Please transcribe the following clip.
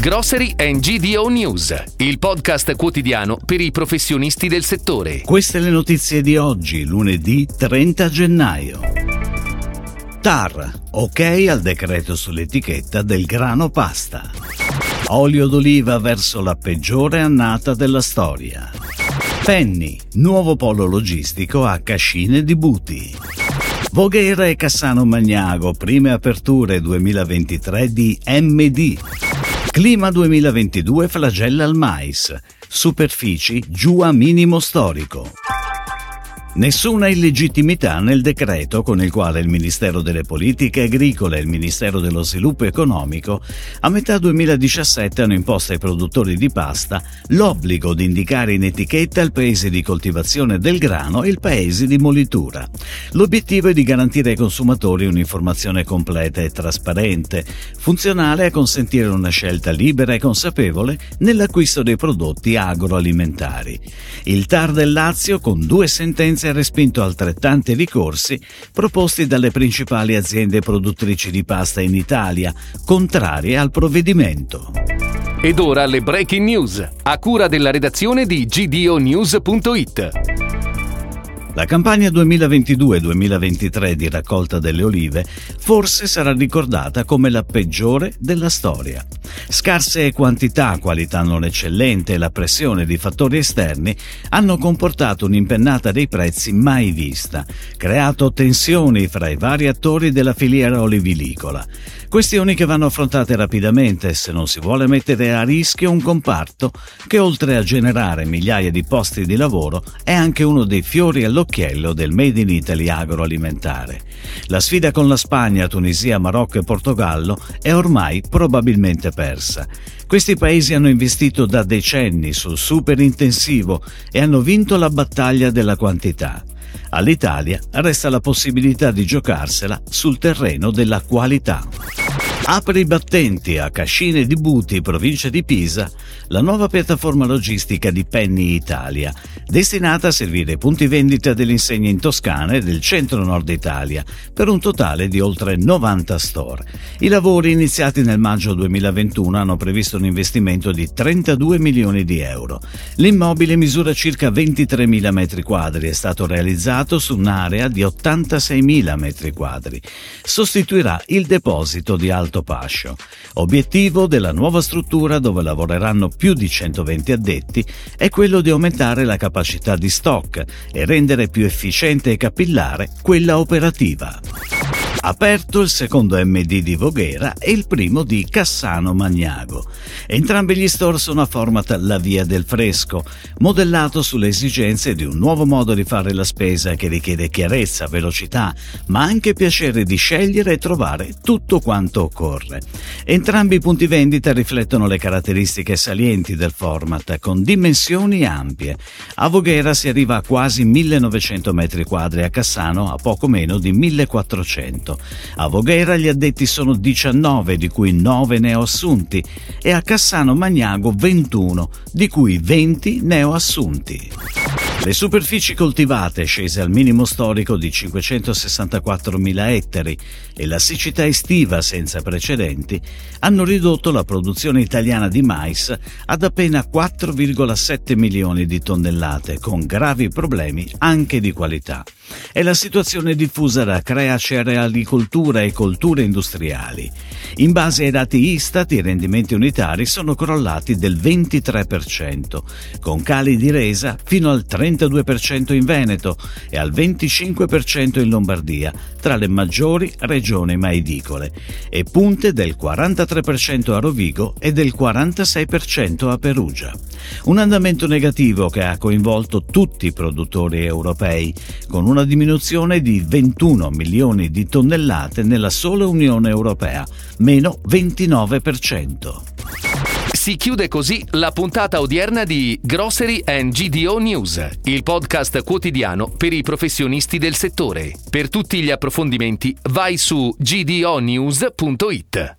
Grocery and GDO News, il podcast quotidiano per i professionisti del settore. Queste le notizie di oggi, lunedì 30 gennaio. TAR, ok al decreto sull'etichetta del grano pasta. Olio d'oliva verso la peggiore annata della storia. Penny, nuovo polo logistico a Cascine di Buti. Voghera e Cassano Magnago, prime aperture 2023 di MD. Clima 2022 flagella al mais. Superfici giù a minimo storico. Nessuna illegittimità nel decreto con il quale il Ministero delle Politiche Agricole e il Ministero dello Sviluppo Economico a metà 2017 hanno imposto ai produttori di pasta l'obbligo di indicare in etichetta il paese di coltivazione del grano e il paese di molitura. L'obiettivo è di garantire ai consumatori un'informazione completa e trasparente, funzionale a consentire una scelta libera e consapevole nell'acquisto dei prodotti agroalimentari. Il TAR del Lazio, con due sentenze ha respinto altrettanti ricorsi proposti dalle principali aziende produttrici di pasta in Italia, contrarie al provvedimento. Ed ora le breaking news, a cura della redazione di gdonews.it. La campagna 2022-2023 di raccolta delle olive forse sarà ricordata come la peggiore della storia. Scarse quantità, qualità non eccellente e la pressione di fattori esterni hanno comportato un'impennata dei prezzi mai vista, creato tensioni fra i vari attori della filiera olivilicola. Questioni che vanno affrontate rapidamente se non si vuole mettere a rischio un comparto che oltre a generare migliaia di posti di lavoro è anche uno dei fiori all'occhiello del Made in Italy agroalimentare. La sfida con la Spagna, Tunisia, Marocco e Portogallo è ormai probabilmente persa. Questi paesi hanno investito da decenni sul super intensivo e hanno vinto la battaglia della quantità. All'Italia resta la possibilità di giocarsela sul terreno della qualità. Apre i battenti a Cascine di Buti, provincia di Pisa, la nuova piattaforma logistica di Penny Italia, destinata a servire punti vendita delle insegne in Toscana e del centro-nord Italia, per un totale di oltre 90 store. I lavori iniziati nel maggio 2021 hanno previsto un investimento di 32 milioni di euro. L'immobile misura circa 23.000 metri quadri, è stato realizzato su un'area di 86.000 metri quadri. Sostituirà il deposito di alto Pascio. Obiettivo della nuova struttura dove lavoreranno più di 120 addetti è quello di aumentare la capacità di stock e rendere più efficiente e capillare quella operativa. Aperto il secondo MD di Voghera e il primo di Cassano Magnago. Entrambi gli store sono a format La Via del Fresco, modellato sulle esigenze di un nuovo modo di fare la spesa che richiede chiarezza, velocità, ma anche piacere di scegliere e trovare tutto quanto occorre. Entrambi i punti vendita riflettono le caratteristiche salienti del format, con dimensioni ampie. A Voghera si arriva a quasi 1900 metri quadri, a Cassano a poco meno di 1400. A Voghera gli addetti sono 19, di cui 9 neoassunti, e a Cassano Magnago 21, di cui 20 neoassunti. Le superfici coltivate scese al minimo storico di 564.000 ettari e la siccità estiva senza precedenti hanno ridotto la produzione italiana di mais ad appena 4,7 milioni di tonnellate, con gravi problemi anche di qualità. È la situazione diffusa da Crea Cerealicoltura e Colture Industriali. In base ai dati Istat, i rendimenti unitari sono crollati del 23%, con cali di resa fino al 32% in Veneto e al 25% in Lombardia, tra le maggiori regioni maidicole, e punte del 43% a Rovigo e del 46% a Perugia. Un andamento negativo che ha coinvolto tutti i produttori europei, con una diminuzione di 21 milioni di tonnellate nella sola Unione Europea, meno 29%. Si chiude così la puntata odierna di Grocery and GDO News, il podcast quotidiano per i professionisti del settore. Per tutti gli approfondimenti vai su gdonews.it.